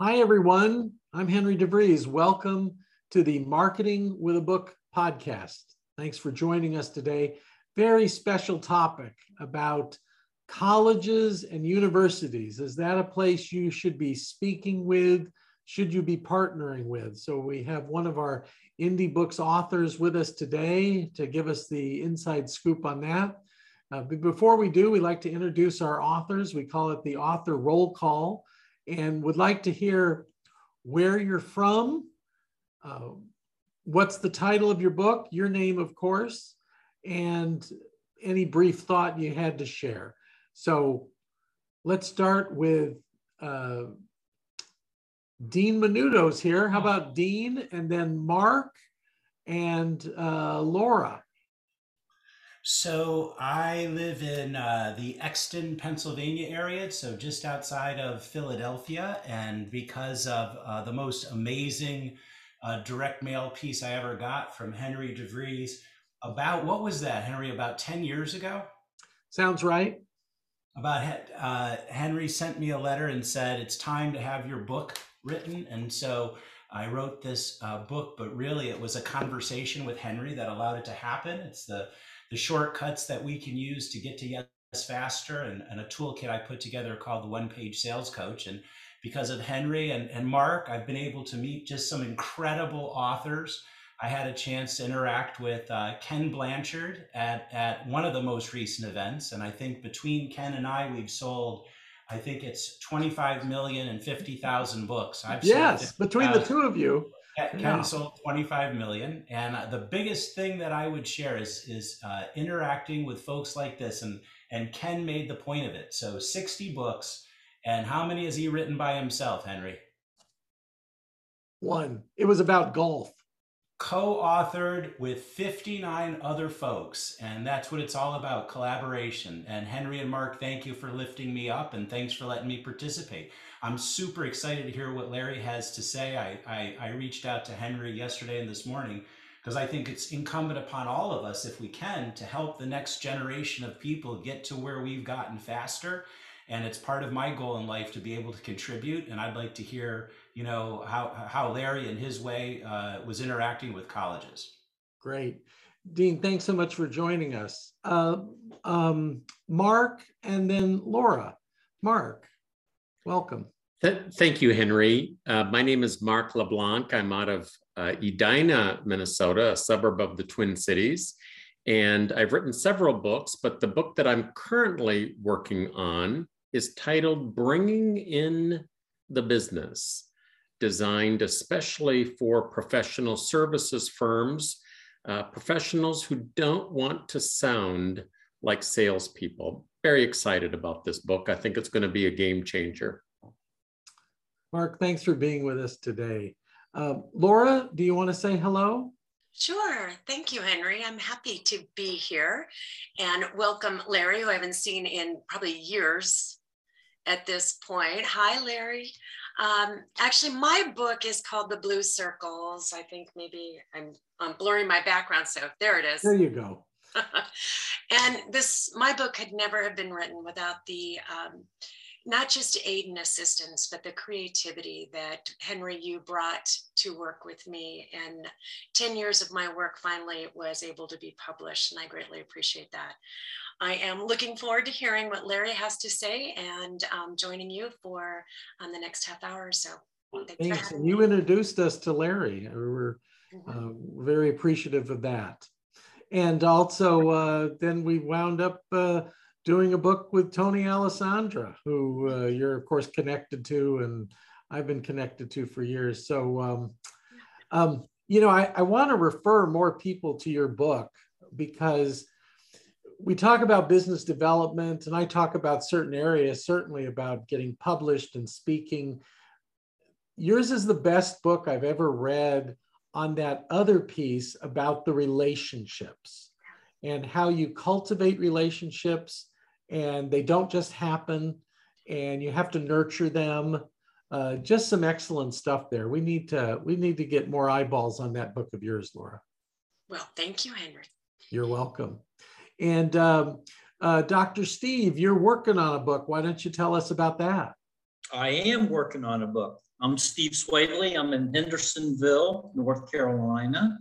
Hi, everyone. I'm Henry DeVries. Welcome to the Marketing with a Book podcast. Thanks for joining us today. Very special topic about colleges and universities. Is that a place you should be speaking with? Should you be partnering with? So, we have one of our Indie Books authors with us today to give us the inside scoop on that. Uh, but before we do, we like to introduce our authors. We call it the author roll call and would like to hear where you're from, uh, what's the title of your book, your name, of course, and any brief thought you had to share. So let's start with uh, Dean Minuto's here. How about Dean and then Mark and uh, Laura? So I live in uh, the Exton, Pennsylvania area, so just outside of Philadelphia. And because of uh, the most amazing uh, direct mail piece I ever got from Henry DeVries, about what was that, Henry? About 10 years ago? Sounds right. About uh, Henry sent me a letter and said, It's time to have your book written. And so I wrote this uh, book, but really it was a conversation with Henry that allowed it to happen. It's the the shortcuts that we can use to get to yes faster and, and a toolkit I put together called the One Page Sales Coach. And because of Henry and, and Mark, I've been able to meet just some incredible authors. I had a chance to interact with uh, Ken Blanchard at, at one of the most recent events. And I think between Ken and I, we've sold, I think it's 25 million and 50,000 books. I've yes, between the two of you. Ken yeah. sold 25 million. And uh, the biggest thing that I would share is, is uh, interacting with folks like this. And, and Ken made the point of it. So 60 books. And how many has he written by himself, Henry? One. It was about golf co-authored with 59 other folks and that's what it's all about collaboration. And henry and mark thank you for lifting me up and thanks for letting me participate. I'm super excited to hear what larry has to say. I i, I reached out to henry yesterday and this morning because i think it's incumbent upon all of us if we can to help the next generation of people get to where we've gotten faster. And it's part of my goal in life to be able to contribute and i'd like to hear you know how how Larry in his way uh, was interacting with colleges. Great, Dean. Thanks so much for joining us. Uh, um, Mark and then Laura. Mark, welcome. Thank you, Henry. Uh, my name is Mark LeBlanc. I'm out of uh, Edina, Minnesota, a suburb of the Twin Cities. And I've written several books, but the book that I'm currently working on is titled Bringing in the Business designed especially for professional services firms, uh, professionals who don't want to sound like salespeople. Very excited about this book. I think it's going to be a game changer. Mark, thanks for being with us today. Uh, Laura, do you want to say hello? Sure. Thank you, Henry. I'm happy to be here and welcome Larry, who I haven't seen in probably years at this point. Hi, Larry. Um, actually, my book is called The Blue Circles. I think maybe I'm, I'm blurring my background, so there it is. There you go. and this, my book could never have been written without the, um, not just aid and assistance, but the creativity that Henry, you brought to work with me. And 10 years of my work finally was able to be published, and I greatly appreciate that. I am looking forward to hearing what Larry has to say and um, joining you for um, the next half hour or so. Thanks. Thanks. You introduced us to Larry. We're mm-hmm. uh, very appreciative of that. And also, uh, then we wound up uh, doing a book with Tony Alessandra, who uh, you're, of course, connected to, and I've been connected to for years. So, um, um, you know, I, I want to refer more people to your book because we talk about business development and I talk about certain areas, certainly about getting published and speaking. Yours is the best book I've ever read on that other piece about the relationships and how you cultivate relationships and they don't just happen and you have to nurture them. Uh, just some excellent stuff there. We need to we need to get more eyeballs on that book of yours, Laura. Well, thank you, Henry. You're welcome. And um, uh, Dr. Steve, you're working on a book. Why don't you tell us about that? I am working on a book. I'm Steve Swaley. I'm in Hendersonville, North Carolina.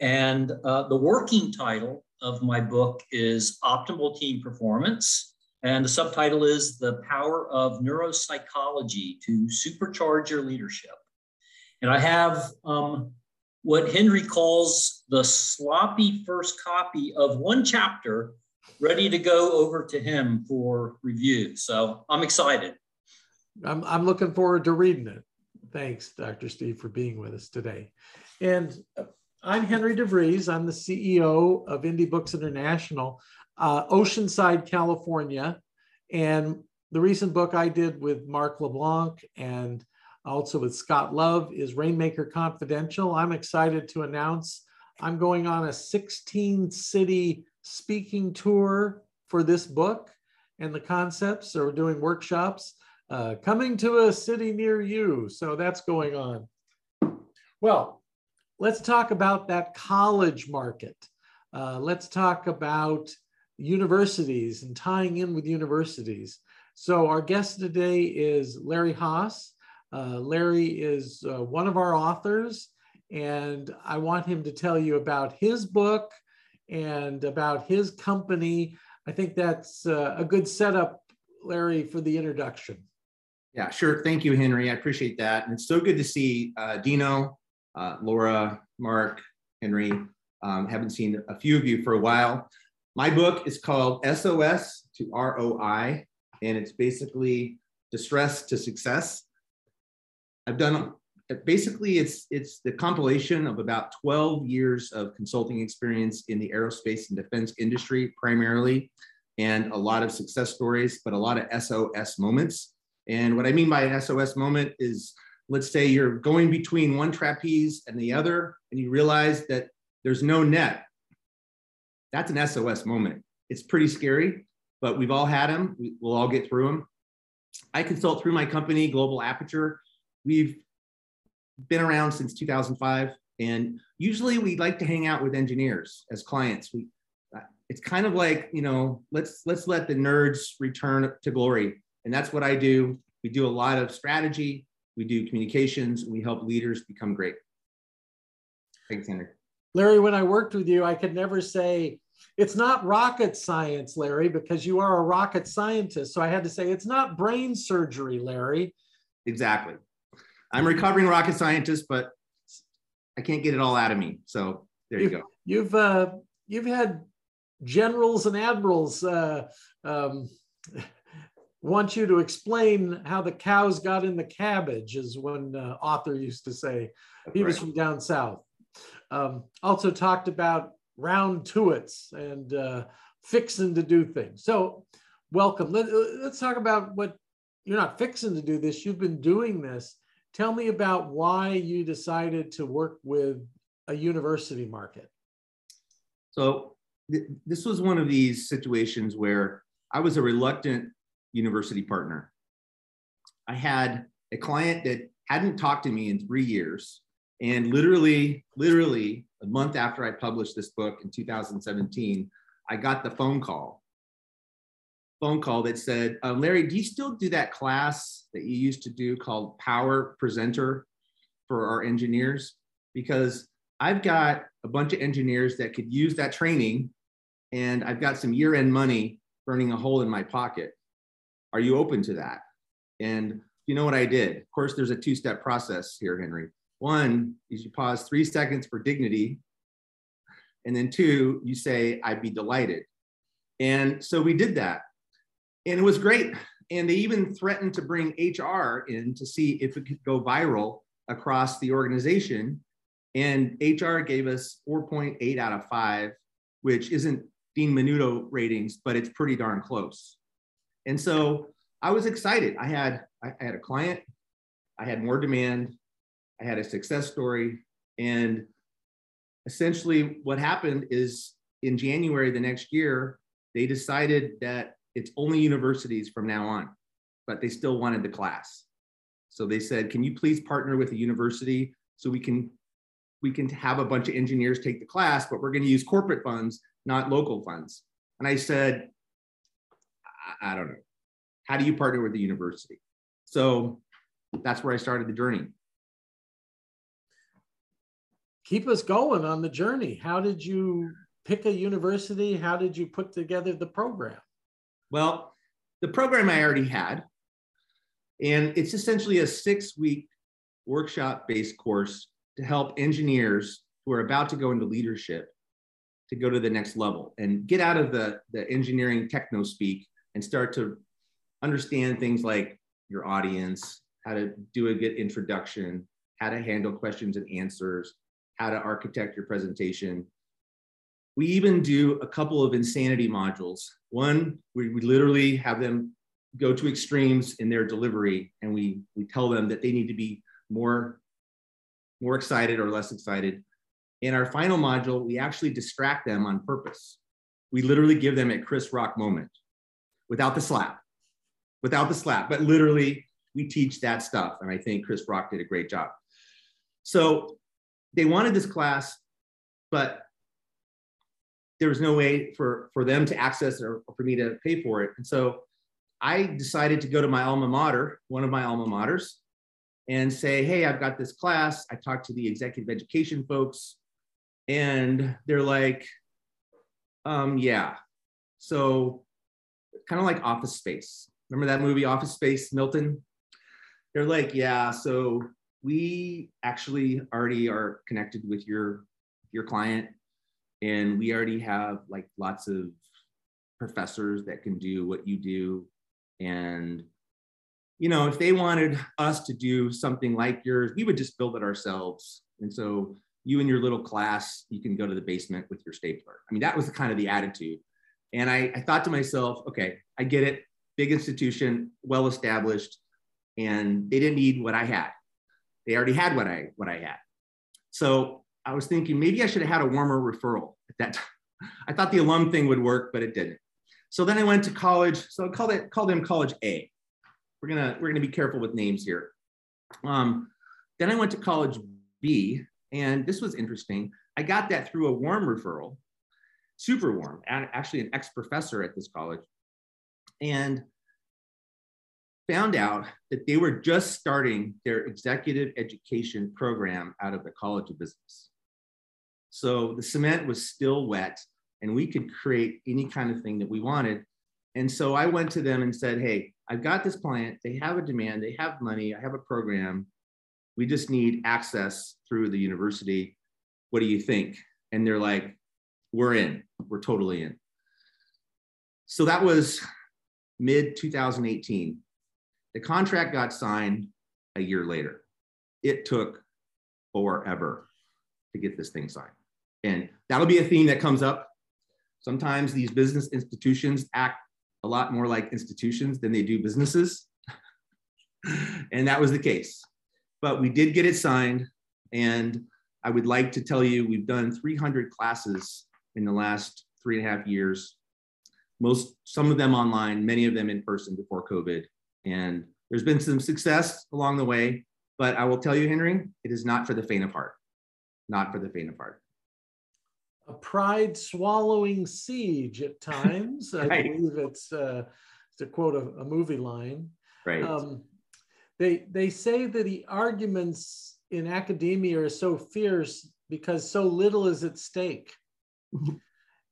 And uh, the working title of my book is Optimal Team Performance. And the subtitle is The Power of Neuropsychology to Supercharge Your Leadership. And I have um, what Henry calls the sloppy first copy of one chapter ready to go over to him for review. So I'm excited. I'm, I'm looking forward to reading it. Thanks, Dr. Steve, for being with us today. And uh, I'm Henry DeVries. I'm the CEO of Indie Books International, uh, Oceanside, California. And the recent book I did with Mark LeBlanc and also with Scott Love is Rainmaker Confidential. I'm excited to announce I'm going on a 16 city speaking tour for this book and the concepts. So we're doing workshops uh, coming to a city near you. So that's going on. Well, let's talk about that college market. Uh, let's talk about universities and tying in with universities. So our guest today is Larry Haas. Uh, Larry is uh, one of our authors, and I want him to tell you about his book and about his company. I think that's uh, a good setup, Larry, for the introduction. Yeah, sure. Thank you, Henry. I appreciate that. And it's so good to see uh, Dino, uh, Laura, Mark, Henry. Um, haven't seen a few of you for a while. My book is called SOS to ROI, and it's basically distress to success. I've done basically it's it's the compilation of about 12 years of consulting experience in the aerospace and defense industry primarily and a lot of success stories but a lot of sos moments and what I mean by an SOS moment is let's say you're going between one trapeze and the other, and you realize that there's no net. That's an SOS moment. It's pretty scary, but we've all had them. We'll all get through them. I consult through my company, Global Aperture. We've been around since 2005, and usually we like to hang out with engineers as clients. We, uh, it's kind of like you know, let's let's let the nerds return to glory and that's what I do. We do a lot of strategy, we do communications, and we help leaders become great. Thanks, Henry. Larry, when I worked with you, I could never say, it's not rocket science, Larry, because you are a rocket scientist. So I had to say, it's not brain surgery, Larry. Exactly. I'm recovering rocket scientist, but I can't get it all out of me. So there you, you go. You've uh, you've had generals and admirals uh, um, want you to explain how the cows got in the cabbage, is one uh, author used to say. He right. was from down south. Um, also talked about round tuits and uh, fixing to do things. So, welcome. Let, let's talk about what you're not fixing to do this, you've been doing this. Tell me about why you decided to work with a university market. So, th- this was one of these situations where I was a reluctant university partner. I had a client that hadn't talked to me in three years. And literally, literally a month after I published this book in 2017, I got the phone call. Phone call that said, uh, Larry, do you still do that class that you used to do called Power Presenter for our engineers? Because I've got a bunch of engineers that could use that training, and I've got some year end money burning a hole in my pocket. Are you open to that? And you know what I did? Of course, there's a two step process here, Henry. One is you pause three seconds for dignity. And then two, you say, I'd be delighted. And so we did that. And it was great. And they even threatened to bring HR in to see if it could go viral across the organization. And HR gave us 4.8 out of five, which isn't Dean Minuto ratings, but it's pretty darn close. And so I was excited. I had I had a client, I had more demand, I had a success story, and essentially what happened is in January the next year, they decided that it's only universities from now on, but they still wanted the class. So they said, "Can you please partner with a university so we can we can have a bunch of engineers take the class, but we're going to use corporate funds, not local funds." And I said, I, I don't know. How do you partner with the university? So that's where I started the journey. Keep us going on the journey. How did you pick a university? How did you put together the program? Well, the program I already had, and it's essentially a six week workshop based course to help engineers who are about to go into leadership to go to the next level and get out of the, the engineering techno speak and start to understand things like your audience, how to do a good introduction, how to handle questions and answers, how to architect your presentation. We even do a couple of insanity modules. One, we, we literally have them go to extremes in their delivery and we, we tell them that they need to be more, more excited or less excited. In our final module, we actually distract them on purpose. We literally give them a Chris Rock moment without the slap, without the slap, but literally we teach that stuff. And I think Chris Rock did a great job. So they wanted this class, but there was no way for, for them to access or, or for me to pay for it. And so I decided to go to my alma mater, one of my alma maters, and say, hey, I've got this class. I talked to the executive education folks, and they're like, um, yeah. So kind of like office space. Remember that movie, Office Space, Milton? They're like, yeah, so we actually already are connected with your your client and we already have like lots of professors that can do what you do and you know, if they wanted us to do something like yours, we would just build it ourselves. And so you and your little class, you can go to the basement with your stapler. I mean, that was kind of the attitude. And I, I thought to myself, okay, I get it. Big institution, well established, and they didn't need what I had. They already had what I what I had. So I was thinking maybe I should have had a warmer referral at that time. I thought the alum thing would work, but it didn't. So then I went to college. So I called it called them College A we're gonna we're gonna be careful with names here. Um, then I went to college B, and this was interesting. I got that through a warm referral, super warm, actually an ex-professor at this college, and found out that they were just starting their executive education program out of the College of Business. So the cement was still wet, and we could create any kind of thing that we wanted. And so I went to them and said, Hey, I've got this client, they have a demand, they have money, I have a program. We just need access through the university. What do you think? And they're like, we're in, we're totally in. So that was mid 2018. The contract got signed a year later. It took forever to get this thing signed. And that'll be a theme that comes up. Sometimes these business institutions act a lot more like institutions than they do businesses. and that was the case. But we did get it signed. And I would like to tell you we've done 300 classes in the last three and a half years. Most, some of them online, many of them in person before COVID. And there's been some success along the way. But I will tell you, Henry, it is not for the faint of heart. Not for the faint of heart a pride swallowing siege at times. I believe it's uh, to quote a, a, movie line. Right. Um, they they say that the arguments in academia are so fierce because so little is at stake,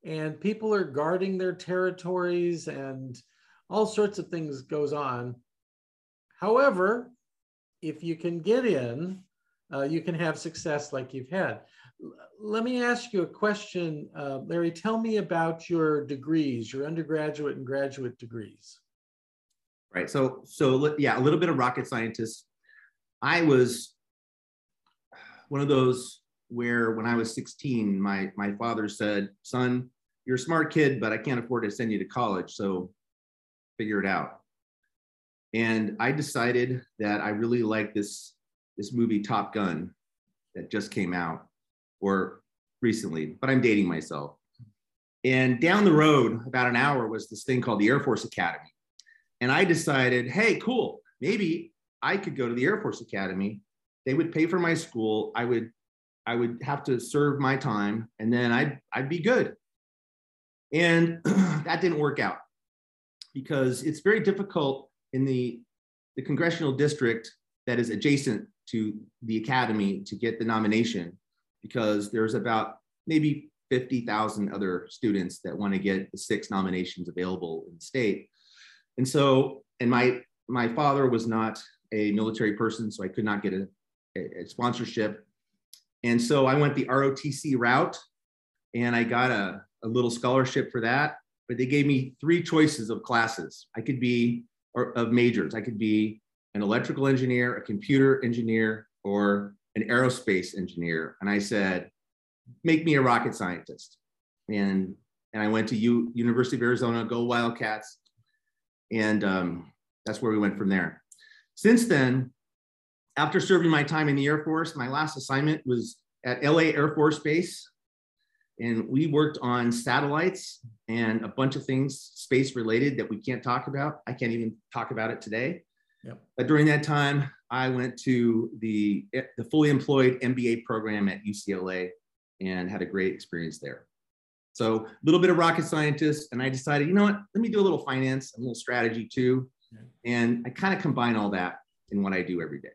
and people are guarding their territories and all sorts of things goes on. However, if you can get in, uh, you can have success like you've had let me ask you a question, uh, Larry. Tell me about your degrees, your undergraduate and graduate degrees. Right. So, so yeah, a little bit of rocket scientist. I was one of those where when I was 16, my my father said, "Son, you're a smart kid, but I can't afford to send you to college, so figure it out." And I decided that I really liked this this movie Top Gun that just came out or recently, but I'm dating myself. And down the road, about an hour, was this thing called the Air Force Academy. And I decided, hey, cool, maybe I could go to the Air Force Academy. They would pay for my school. I would, I would have to serve my time, and then I'd, I'd be good. And that didn't work out because it's very difficult in the, the congressional district that is adjacent to the academy to get the nomination because there's about maybe 50,000 other students that want to get the six nominations available in the state. And so, and my my father was not a military person, so I could not get a, a sponsorship. And so I went the ROTC route and I got a, a little scholarship for that. But they gave me three choices of classes. I could be, or of majors. I could be an electrical engineer, a computer engineer, or an aerospace engineer. And I said, make me a rocket scientist. And, and I went to U, University of Arizona, go Wildcats. And um, that's where we went from there. Since then, after serving my time in the Air Force, my last assignment was at LA Air Force Base. And we worked on satellites and a bunch of things space related that we can't talk about. I can't even talk about it today. Yep. But during that time, I went to the, the fully employed MBA program at UCLA and had a great experience there. So a little bit of rocket scientist, and I decided, you know what, let me do a little finance, and a little strategy too. And I kind of combine all that in what I do every day.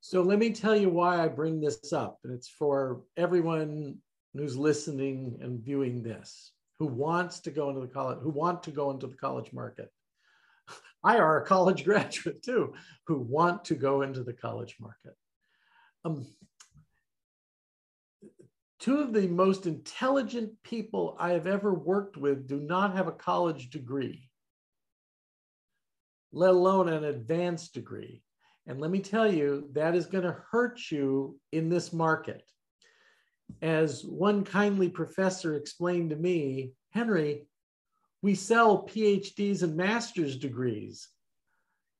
So let me tell you why I bring this up. And it's for everyone who's listening and viewing this, who wants to go into the college, who want to go into the college market. I are a college graduate too, who want to go into the college market. Um, two of the most intelligent people I have ever worked with do not have a college degree, let alone an advanced degree. And let me tell you, that is going to hurt you in this market. As one kindly professor explained to me, Henry, we sell PhDs and master's degrees.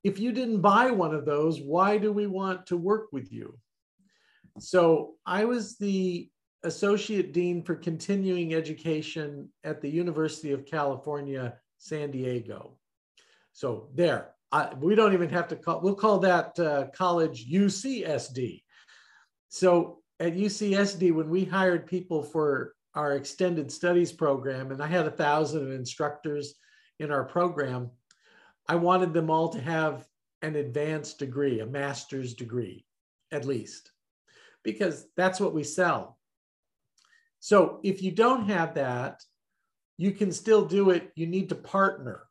If you didn't buy one of those, why do we want to work with you? So I was the Associate Dean for Continuing Education at the University of California, San Diego. So there, I, we don't even have to call, we'll call that uh, college UCSD. So at UCSD, when we hired people for our extended studies program, and I had a thousand instructors in our program, I wanted them all to have an advanced degree, a master's degree, at least, because that's what we sell. So if you don't have that, you can still do it. You need to partner.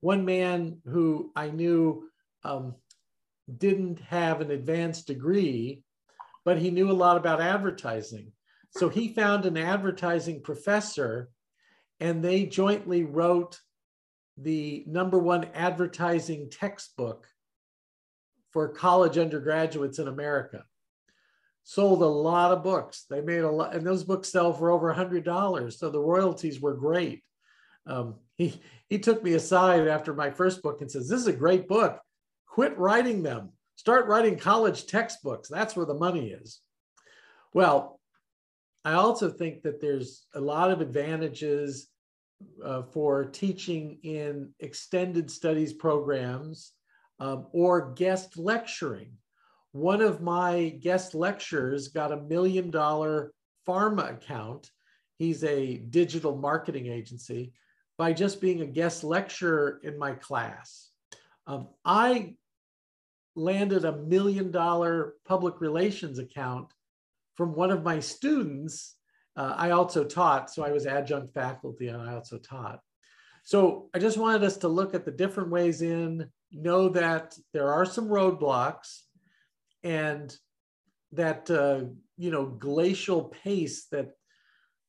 One man who I knew um, didn't have an advanced degree, but he knew a lot about advertising. So he found an advertising professor and they jointly wrote the number one advertising textbook for college undergraduates in America sold a lot of books. They made a lot, and those books sell for over a hundred dollars. So the royalties were great. Um, he he took me aside after my first book and says, "This is a great book. Quit writing them. Start writing college textbooks. That's where the money is." Well, I also think that there's a lot of advantages uh, for teaching in extended studies programs um, or guest lecturing one of my guest lecturers got a million dollar pharma account. He's a digital marketing agency by just being a guest lecturer in my class. Um, I landed a million dollar public relations account from one of my students. Uh, I also taught, so I was adjunct faculty and I also taught. So I just wanted us to look at the different ways in, know that there are some roadblocks and that uh, you know glacial pace that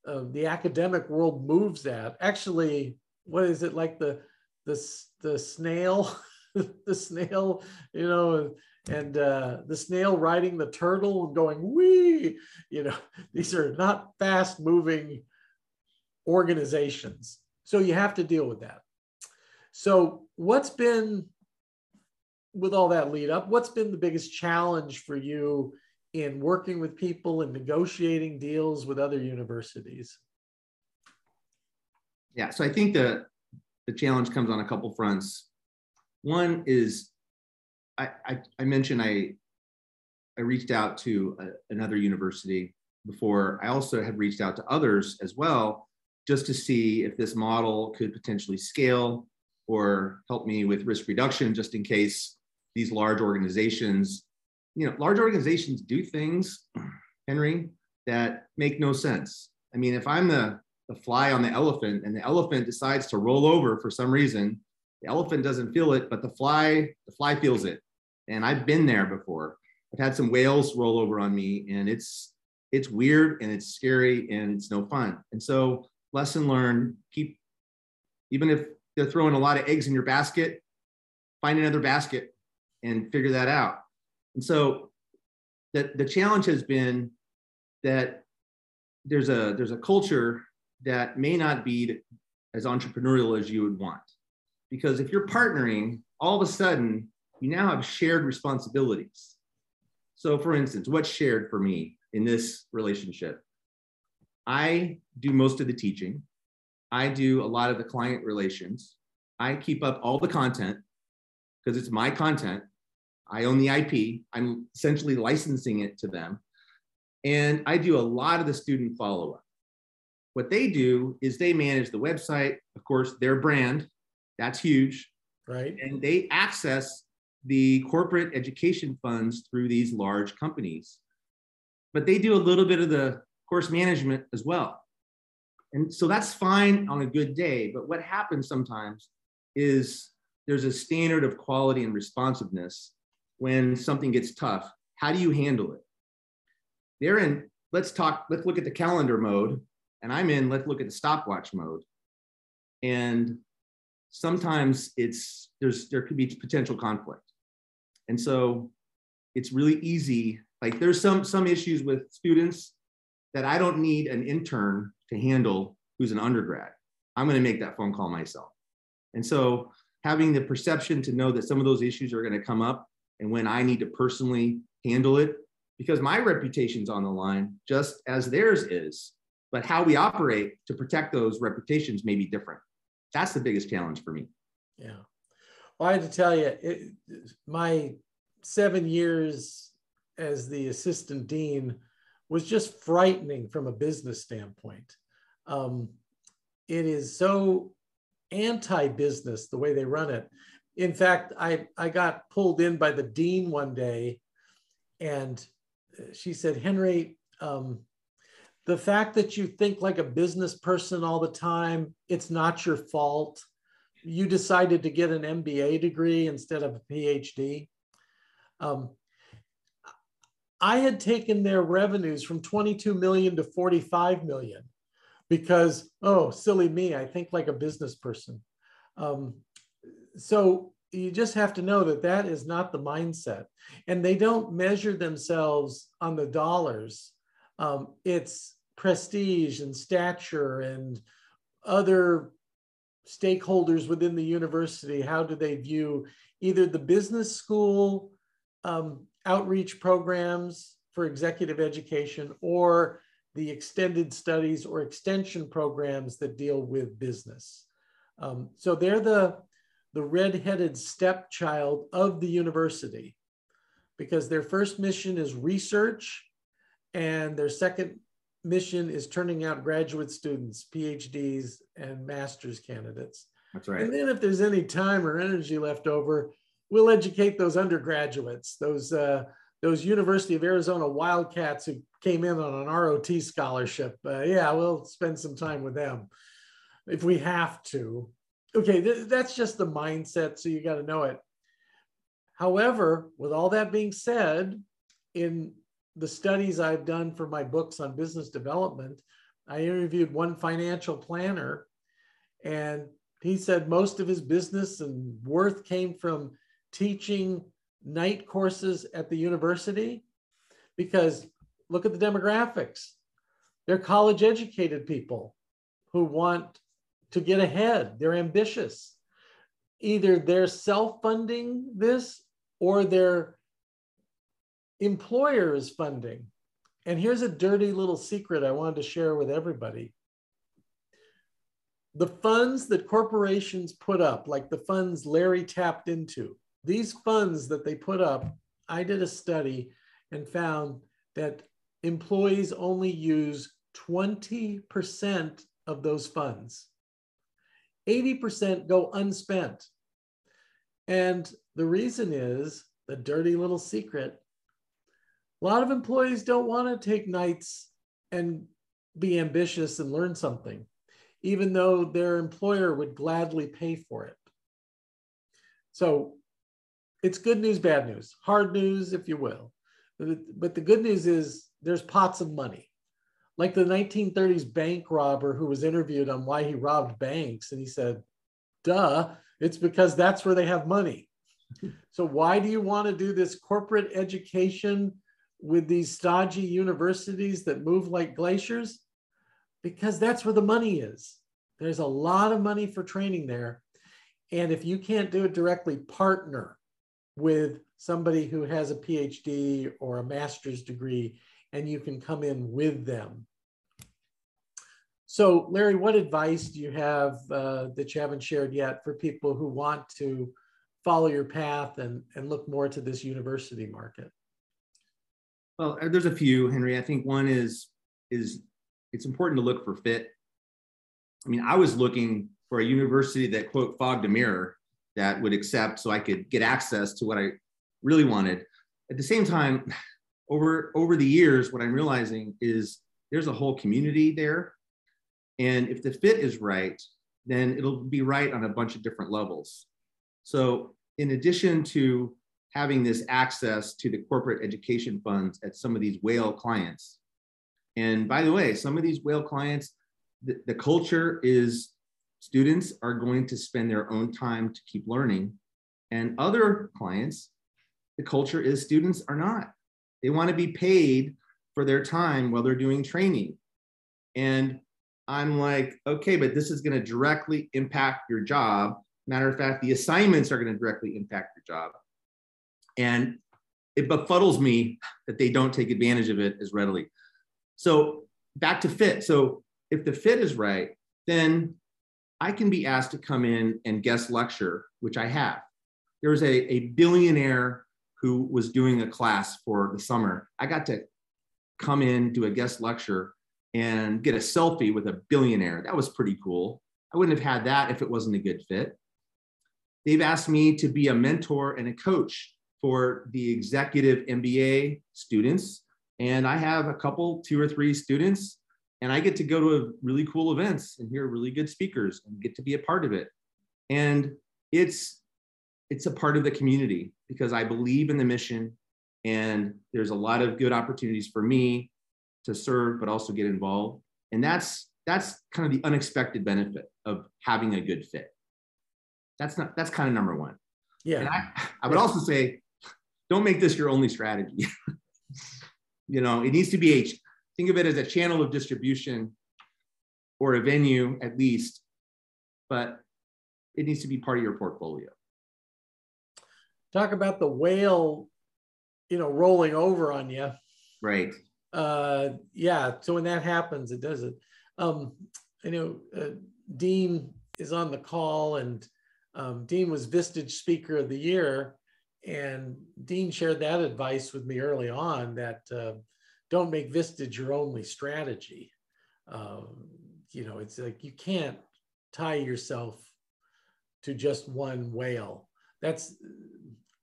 uh, the academic world moves at. Actually, what is it like the the the snail, the snail, you know, and uh, the snail riding the turtle and going wee. You know, these are not fast moving organizations, so you have to deal with that. So, what's been with all that lead up, what's been the biggest challenge for you in working with people and negotiating deals with other universities? Yeah, so I think the the challenge comes on a couple fronts. One is I, I, mentioned I I reached out to a, another university before. I also had reached out to others as well, just to see if this model could potentially scale or help me with risk reduction, just in case these large organizations, you know, large organizations do things, Henry, that make no sense. I mean, if I'm the, the fly on the elephant and the elephant decides to roll over for some reason, the elephant doesn't feel it, but the fly, the fly feels it. And I've been there before. I've had some whales roll over on me and it's it's weird and it's scary and it's no fun. And so lesson learned, keep even if they're throwing a lot of eggs in your basket, find another basket and figure that out. And so the, the challenge has been that there's a there's a culture that may not be as entrepreneurial as you would want. Because if you're partnering, all of a sudden you now have shared responsibilities. So for instance, what's shared for me in this relationship? I do most of the teaching. I do a lot of the client relations. I keep up all the content because it's my content. I own the IP. I'm essentially licensing it to them. And I do a lot of the student follow up. What they do is they manage the website, of course, their brand. That's huge. Right. And they access the corporate education funds through these large companies. But they do a little bit of the course management as well. And so that's fine on a good day. But what happens sometimes is there's a standard of quality and responsiveness when something gets tough. How do you handle it? They're in, let's talk, let's look at the calendar mode. And I'm in, let's look at the stopwatch mode. And sometimes it's there's there could be potential conflict. And so it's really easy. Like there's some some issues with students that I don't need an intern to handle who's an undergrad. I'm going to make that phone call myself. And so having the perception to know that some of those issues are going to come up and when I need to personally handle it, because my reputation's on the line, just as theirs is. But how we operate to protect those reputations may be different. That's the biggest challenge for me. Yeah. Well, I had to tell you, it, my seven years as the assistant dean was just frightening from a business standpoint. Um, it is so anti-business the way they run it. In fact, I, I got pulled in by the dean one day and she said, Henry, um, the fact that you think like a business person all the time, it's not your fault. You decided to get an MBA degree instead of a PhD. Um, I had taken their revenues from 22 million to 45 million because, oh, silly me, I think like a business person. Um, so you just have to know that that is not the mindset. And they don't measure themselves on the dollars. Um, it's prestige and stature and other stakeholders within the university. How do they view either the business school um, outreach programs for executive education or the extended studies or extension programs that deal with business. Um, so they're the, the red-headed stepchild of the university because their first mission is research and their second mission is turning out graduate students, PhDs and master's candidates. That's right. And then if there's any time or energy left over, we'll educate those undergraduates, those uh, those University of Arizona Wildcats who came in on an ROT scholarship. Uh, yeah, we'll spend some time with them if we have to. Okay, th- that's just the mindset, so you got to know it. However, with all that being said, in the studies I've done for my books on business development, I interviewed one financial planner, and he said most of his business and worth came from teaching night courses at the university because look at the demographics. They're college educated people who want to get ahead, they're ambitious. Either they're self funding this or their employer is funding. And here's a dirty little secret I wanted to share with everybody. The funds that corporations put up, like the funds Larry tapped into, these funds that they put up, I did a study and found that employees only use 20% of those funds. 80% go unspent. And the reason is the dirty little secret. A lot of employees don't want to take nights and be ambitious and learn something, even though their employer would gladly pay for it. So it's good news, bad news, hard news, if you will. But the good news is there's pots of money. Like the 1930s bank robber who was interviewed on why he robbed banks. And he said, duh, it's because that's where they have money. so why do you want to do this corporate education with these stodgy universities that move like glaciers? Because that's where the money is. There's a lot of money for training there. And if you can't do it directly, partner with somebody who has a PhD or a master's degree, and you can come in with them. So, Larry, what advice do you have uh, that you haven't shared yet for people who want to follow your path and, and look more to this university market? Well, uh, there's a few, Henry. I think one is is it's important to look for fit. I mean, I was looking for a university that quote fogged a mirror that would accept so I could get access to what I really wanted. At the same time, over over the years, what I'm realizing is there's a whole community there. And if the fit is right, then it'll be right on a bunch of different levels. So in addition to having this access to the corporate education funds at some of these whale clients, and by the way, some of these whale clients, the, the culture is students are going to spend their own time to keep learning. And other clients, the culture is students are not. They want to be paid for their time while they're doing training. And I'm like, okay, but this is going to directly impact your job. Matter of fact, the assignments are going to directly impact your job. And it befuddles me that they don't take advantage of it as readily. So back to fit. So if the fit is right, then I can be asked to come in and guest lecture, which I have. There was a, a billionaire who was doing a class for the summer. I got to come in, do a guest lecture, and get a selfie with a billionaire. That was pretty cool. I wouldn't have had that if it wasn't a good fit. They've asked me to be a mentor and a coach for the executive MBA students. And I have a couple, two or three students and I get to go to really cool events and hear really good speakers and get to be a part of it. And it's it's a part of the community because I believe in the mission and there's a lot of good opportunities for me to serve but also get involved. And that's that's kind of the unexpected benefit of having a good fit. That's not that's kind of number one. Yeah. And I, I would also say don't make this your only strategy. you know, it needs to be a think of it as a channel of distribution or a venue at least, but it needs to be part of your portfolio. Talk about the whale, you know, rolling over on you. Right. Uh, yeah. So when that happens, it does it. Um, I know uh, Dean is on the call, and um, Dean was Vistage Speaker of the Year, and Dean shared that advice with me early on that. Uh, don't make Vistage your only strategy. Um, you know, it's like you can't tie yourself to just one whale. That's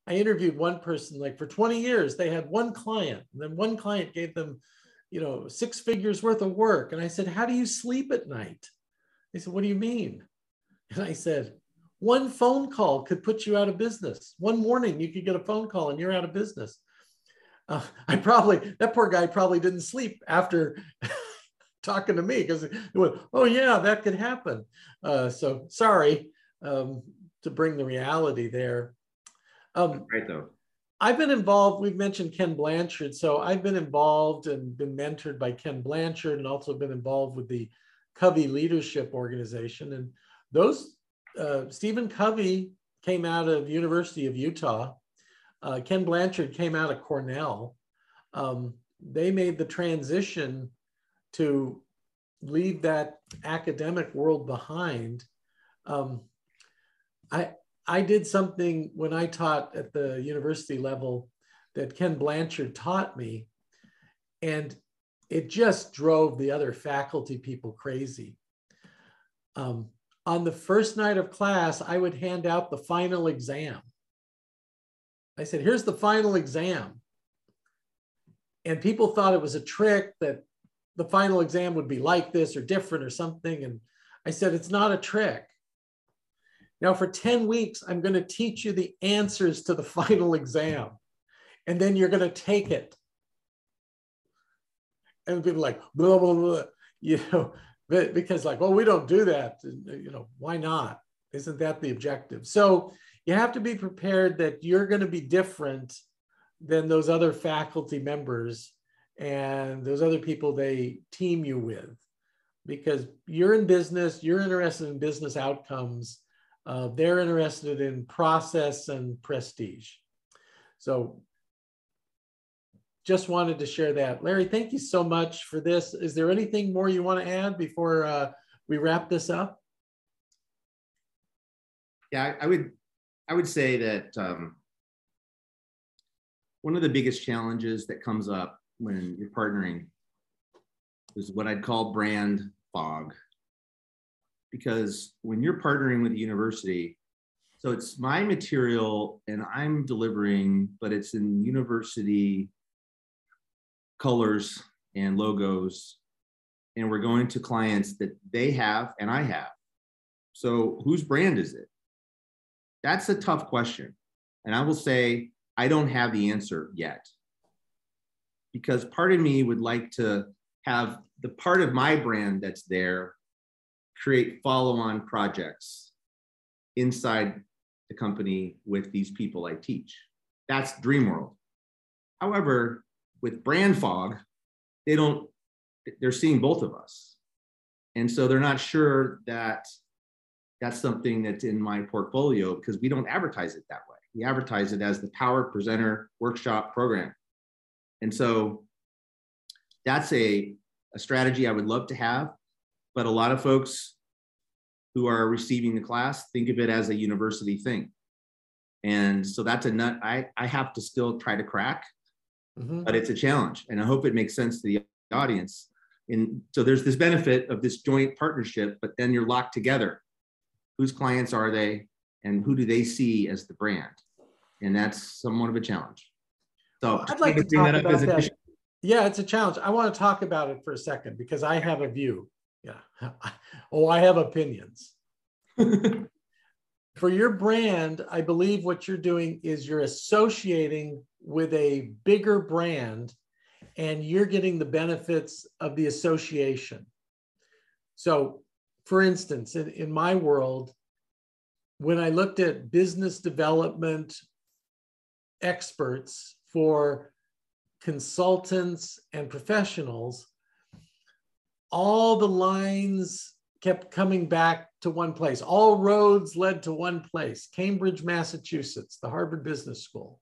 I interviewed one person like for 20 years they had one client and then one client gave them you know six figures worth of work and I said how do you sleep at night? They said what do you mean? And I said one phone call could put you out of business. One morning you could get a phone call and you're out of business uh, I probably that poor guy probably didn't sleep after talking to me because oh yeah, that could happen. Uh, so sorry um, to bring the reality there. Um, right though. I've been involved. We've mentioned Ken Blanchard, so I've been involved and been mentored by Ken Blanchard, and also been involved with the Covey Leadership Organization. And those uh, Stephen Covey came out of University of Utah uh, Ken Blanchard came out of Cornell. Um, they made the transition to leave that academic world behind. Um, I, I did something when I taught at the university level that Ken Blanchard taught me, and it just drove the other faculty people crazy. Um, on the first night of class, I would hand out the final exam I said, here's the final exam. And people thought it was a trick that the final exam would be like this or different or something. And I said, it's not a trick. Now, for 10 weeks, I'm going to teach you the answers to the final exam, and then you're going to take it. And people like, blah, blah, blah, you know, because like, well, we don't do that. You know, why not? Isn't that the objective? So you have to be prepared that you're going to be different than those other faculty members and those other people they team you with because you're in business, you're interested in business outcomes, uh, they're interested in process and prestige. So just wanted to share that. Larry, thank you so much for this. Is there anything more you want to add before uh, we wrap this up? Yeah, I, I would, I would say that um, one of the biggest challenges that comes up when you're partnering is what I'd call brand fog. Because when you're partnering with a university, so it's my material and I'm delivering, but it's in university colors and logos. And we're going to clients that they have and I have. So whose brand is it? That's a tough question. And I will say, I don't have the answer yet because part of me would like to have the part of my brand that's there create follow-on projects inside the company with these people I teach. That's dream world. However, with brand fog, they don't, they're seeing both of us. And so they're not sure that that's something that's in my portfolio because we don't advertise it that way. We advertise it as the Power Presenter Workshop Program. And so that's a, a strategy I would love to have. But a lot of folks who are receiving the class think of it as a university thing. And so that's a nut I, I have to still try to crack, mm-hmm. but it's a challenge. And I hope it makes sense to the audience. And so there's this benefit of this joint partnership, but then you're locked together. Whose clients are they? And who do they see as the brand? And that's somewhat of a challenge. So I'd like to bring that about that. Yeah, it's a challenge. I want to talk about it for a second because I have a view. Yeah. oh, I have opinions. for your brand, I believe what you're doing is you're associating with a bigger brand and you're getting the benefits of the association. So, for instance, in, in my world, when I looked at business development experts for consultants and professionals, all the lines kept coming back to one place. All roads led to one place Cambridge, Massachusetts, the Harvard Business School.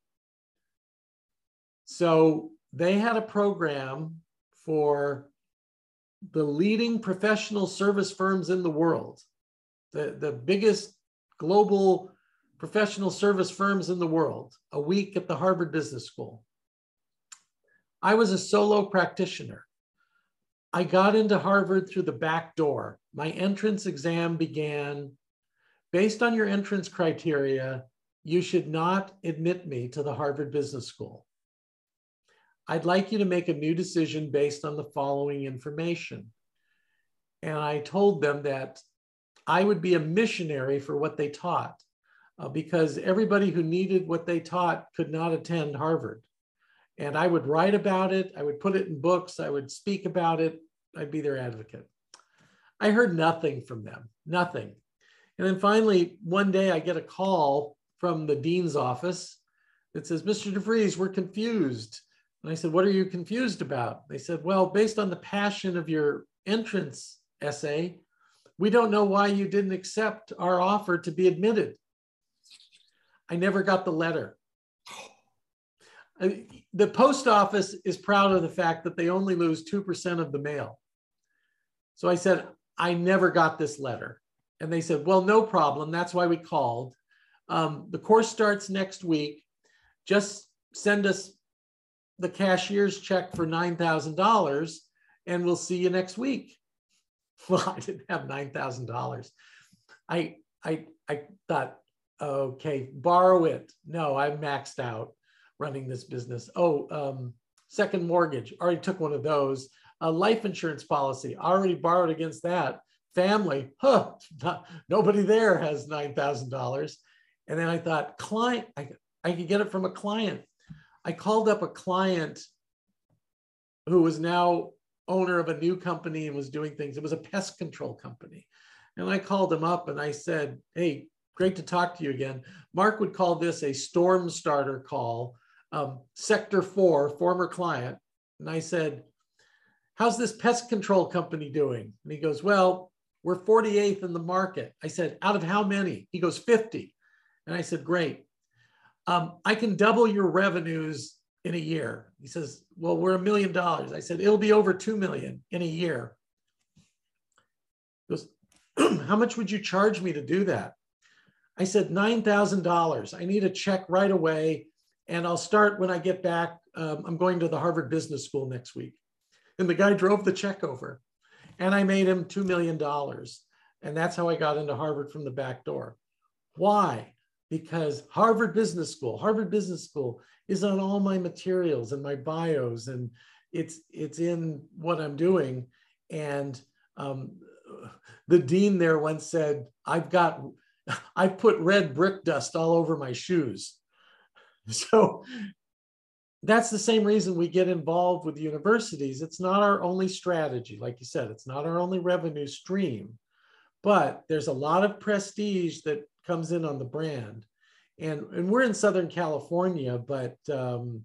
So they had a program for the leading professional service firms in the world, the, the biggest global professional service firms in the world, a week at the Harvard Business School. I was a solo practitioner. I got into Harvard through the back door. My entrance exam began based on your entrance criteria, you should not admit me to the Harvard Business School. I'd like you to make a new decision based on the following information. And I told them that I would be a missionary for what they taught uh, because everybody who needed what they taught could not attend Harvard and I would write about it. I would put it in books. I would speak about it. I'd be their advocate. I heard nothing from them, nothing. And then finally, one day I get a call from the dean's office that says, Mr. DeVries, we're confused. And I said, What are you confused about? They said, Well, based on the passion of your entrance essay, we don't know why you didn't accept our offer to be admitted. I never got the letter the post office is proud of the fact that they only lose 2% of the mail. So I said, I never got this letter. And they said, well, no problem. That's why we called. Um, the course starts next week. Just send us the cashier's check for $9,000 and we'll see you next week. Well, I didn't have $9,000. I, I, I thought, Okay, borrow it. No, I'm maxed out running this business. Oh, um, second mortgage. Already took one of those. A life insurance policy. Already borrowed against that. Family. Huh. Not, nobody there has nine thousand dollars. And then I thought, client. I, I could get it from a client. I called up a client who was now owner of a new company and was doing things. It was a pest control company. And I called him up and I said, Hey, great to talk to you again. Mark would call this a storm starter call. Um, Sector four, former client. And I said, How's this pest control company doing? And he goes, Well, we're 48th in the market. I said, Out of how many? He goes, 50. And I said, Great. Um, I can double your revenues in a year. He says, Well, we're a million dollars. I said, It'll be over 2 million in a year. He goes, How much would you charge me to do that? I said, $9,000. I need a check right away. And I'll start when I get back. Um, I'm going to the Harvard Business School next week. And the guy drove the check over. And I made him $2 million. And that's how I got into Harvard from the back door. Why? Because Harvard Business School, Harvard Business School is on all my materials and my bios, and it's it's in what I'm doing. And um, the dean there once said, "I've got, I put red brick dust all over my shoes." So that's the same reason we get involved with universities. It's not our only strategy, like you said, it's not our only revenue stream, but there's a lot of prestige that comes in on the brand and and we're in Southern California, but um,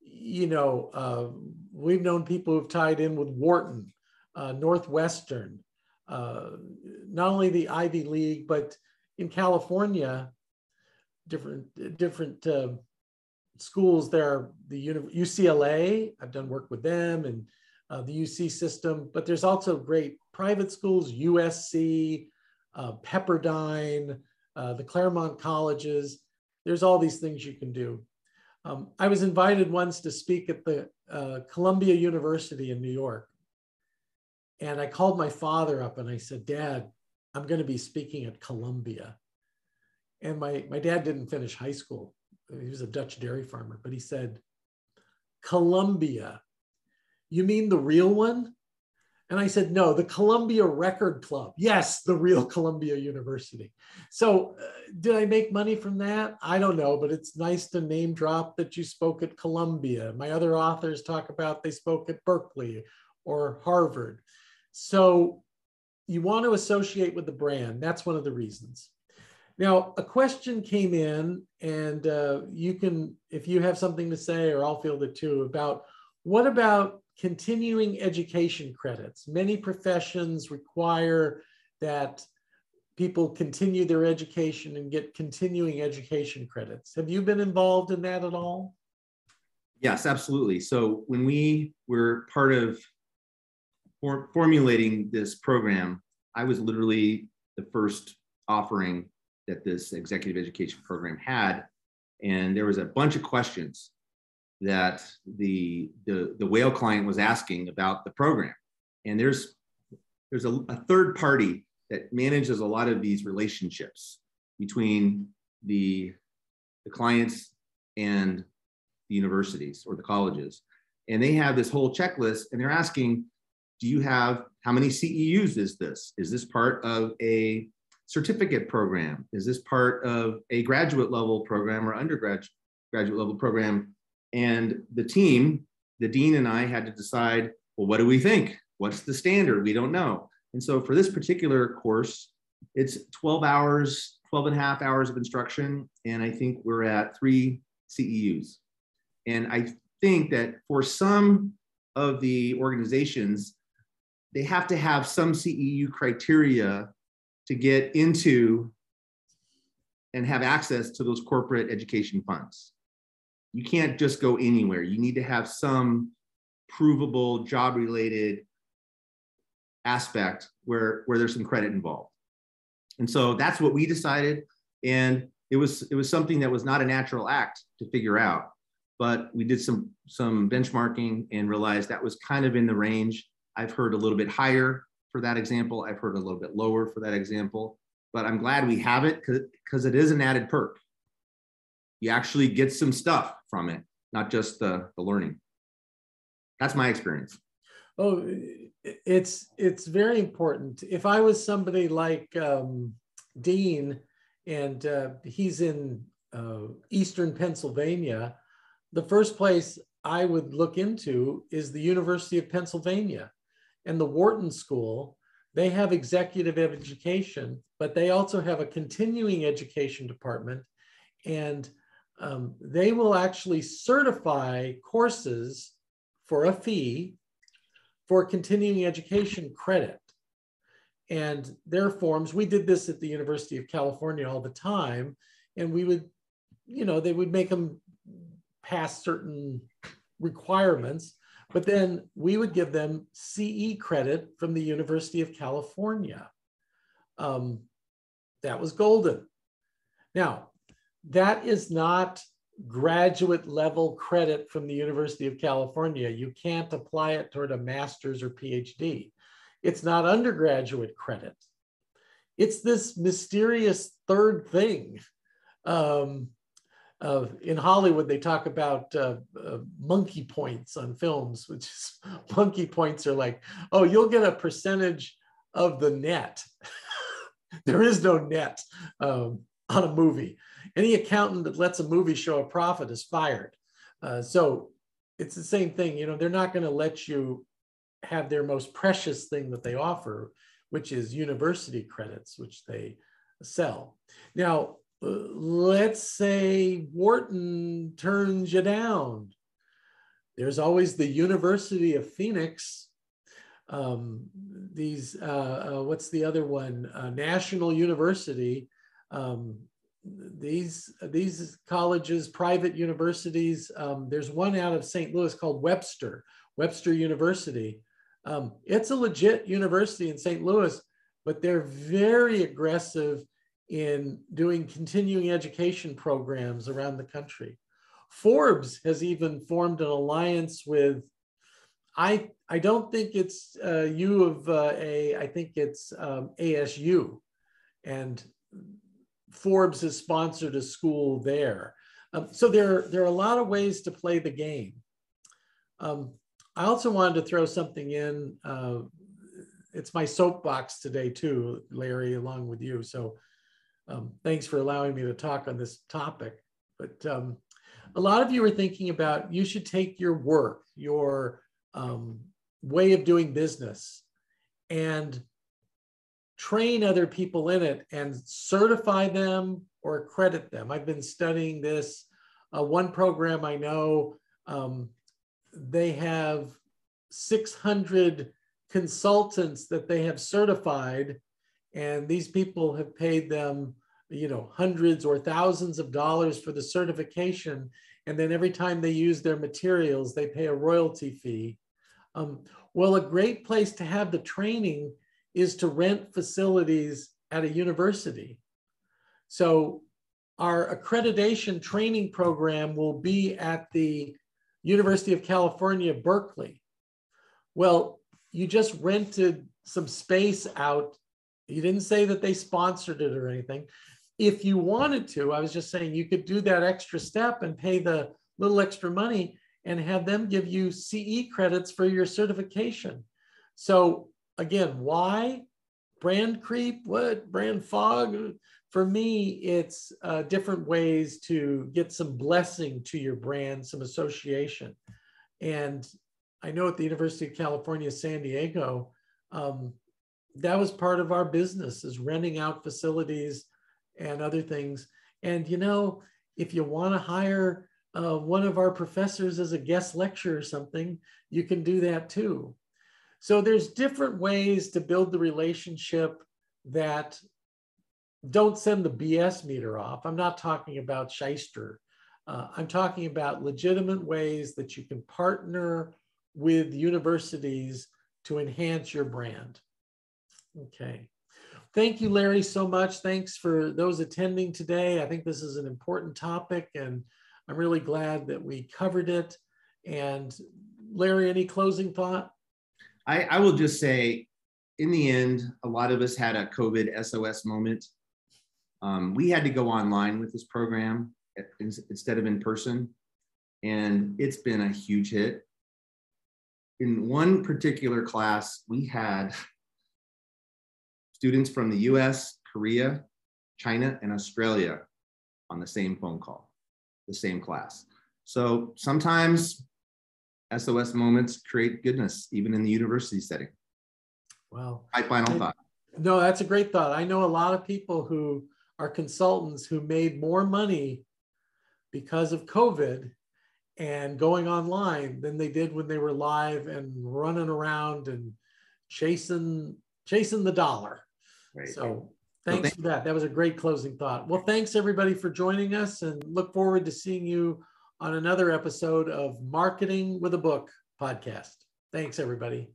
you know uh, we've known people who've tied in with Wharton, uh, Northwestern, uh, not only the Ivy League, but in California, different different uh, schools there. The UCLA, I've done work with them, and uh, the UC system. But there's also great private schools, USC, uh, Pepperdine uh, the Claremont colleges. There's all these things you can do. Um, I was invited once to speak at the uh, Columbia University in New York. And I called my father up and I said, Dad, I'm going to be speaking at Columbia. And my, my dad didn't finish high school. He was a Dutch dairy farmer, but he said, Columbia, you mean the real one? And I said, no, the Columbia Record Club. Yes, the real Columbia University. So, uh, did I make money from that? I don't know, but it's nice to name drop that you spoke at Columbia. My other authors talk about they spoke at Berkeley or Harvard. So, you want to associate with the brand. That's one of the reasons. Now, a question came in, and uh, you can, if you have something to say, or I'll field it too, about what about continuing education credits. Many professions require that people continue their education and get continuing education credits. Have you been involved in that at all? Yes, absolutely. So when we were part of for formulating this program, I was literally the first offering that this executive education program had. And there was a bunch of questions that the, the, the whale client was asking about the program. And there's, there's a, a third party that manages a lot of these relationships between the, the clients and the universities or the colleges. And they have this whole checklist and they're asking, do you have, how many CEUs is this? Is this part of a certificate program? Is this part of a graduate level program or undergraduate graduate level program? And the team, the dean and I had to decide, well, what do we think? What's the standard? We don't know. And so for this particular course, it's 12 hours, 12 and a half hours of instruction. And I think we're at three CEUs. And I think that for some of the organizations, they have to have some CEU criteria to get into and have access to those corporate education funds you can't just go anywhere. You need to have some provable job related aspect where where there's some credit involved. And so that's what we decided and it was it was something that was not a natural act to figure out but we did some some benchmarking and realized that was kind of in the range i've heard a little bit higher for that example i've heard a little bit lower for that example but I'm glad we have it because it is an added perk. You actually get some stuff from it, not just the, the learning. That's my experience. Oh, it's it's very important. If I was somebody like um, Dean, and uh, he's in uh, Eastern Pennsylvania, the first place I would look into is the University of Pennsylvania and the Wharton School. They have executive education, but they also have a continuing education department, and um, they will actually certify courses for a fee for continuing education credit. And their forms, we did this at the University of California all the time, and we would, you know, they would make them pass certain requirements, but then we would give them CE credit from the University of California. Um, that was golden. Now, that is not graduate level credit from the University of California. You can't apply it toward a master's or PhD. It's not undergraduate credit. It's this mysterious third thing. Um, uh, in Hollywood, they talk about uh, uh, monkey points on films, which is monkey points are like, oh, you'll get a percentage of the net. there is no net um, on a movie. Any accountant that lets a movie show a profit is fired. Uh, so it's the same thing. You know, they're not going to let you have their most precious thing that they offer, which is university credits, which they sell. Now, let's say Wharton turns you down. There's always the University of Phoenix. Um, these, uh, uh, what's the other one? Uh, National University. Um, these these colleges, private universities. Um, there's one out of St. Louis called Webster, Webster University. Um, it's a legit university in St. Louis, but they're very aggressive in doing continuing education programs around the country. Forbes has even formed an alliance with, I, I don't think it's uh, U of uh, A, I think it's um, ASU. And Forbes has sponsored a school there. Um, so there, there are a lot of ways to play the game. Um, I also wanted to throw something in. Uh, it's my soapbox today too, Larry, along with you. So um, thanks for allowing me to talk on this topic. But um, a lot of you are thinking about you should take your work, your um, way of doing business, and train other people in it and certify them or credit them. I've been studying this. Uh, one program I know, um, they have 600 consultants that they have certified, and these people have paid them, you know, hundreds or thousands of dollars for the certification. And then every time they use their materials, they pay a royalty fee. Um, well, a great place to have the training is to rent facilities at a university. So our accreditation training program will be at the University of California, Berkeley. Well, you just rented some space out. You didn't say that they sponsored it or anything. If you wanted to, I was just saying you could do that extra step and pay the little extra money and have them give you CE credits for your certification. So again, why? Brand creep? What? Brand fog? For me, it's uh, different ways to get some blessing to your brand, some association. And I know at the University of California, San Diego, um, that was part of our business is renting out facilities and other things. And you know, if you want to hire uh, one of our professors as a guest lecturer or something, you can do that too. So there's different ways to build the relationship that don't send the BS meter off. I'm not talking about shyster. Uh, I'm talking about legitimate ways that you can partner with universities to enhance your brand. Okay. Thank you, Larry, so much. Thanks for those attending today. I think this is an important topic, and I'm really glad that we covered it. And Larry, any closing thought? I, I will just say, in the end, a lot of us had a COVID SOS moment. Um, we had to go online with this program instead of in person, and it's been a huge hit. In one particular class, we had students from the US, Korea, China, and Australia on the same phone call, the same class. So sometimes SOS moments create goodness, even in the university setting. Well, my final thought. No, that's a great thought. I know a lot of people who are consultants who made more money because of COVID and going online than they did when they were live and running around and chasing chasing the dollar. Right. So thanks well, for that. That was a great closing thought. Well, thanks everybody for joining us and look forward to seeing you on another episode of Marketing with a Book podcast. Thanks, everybody.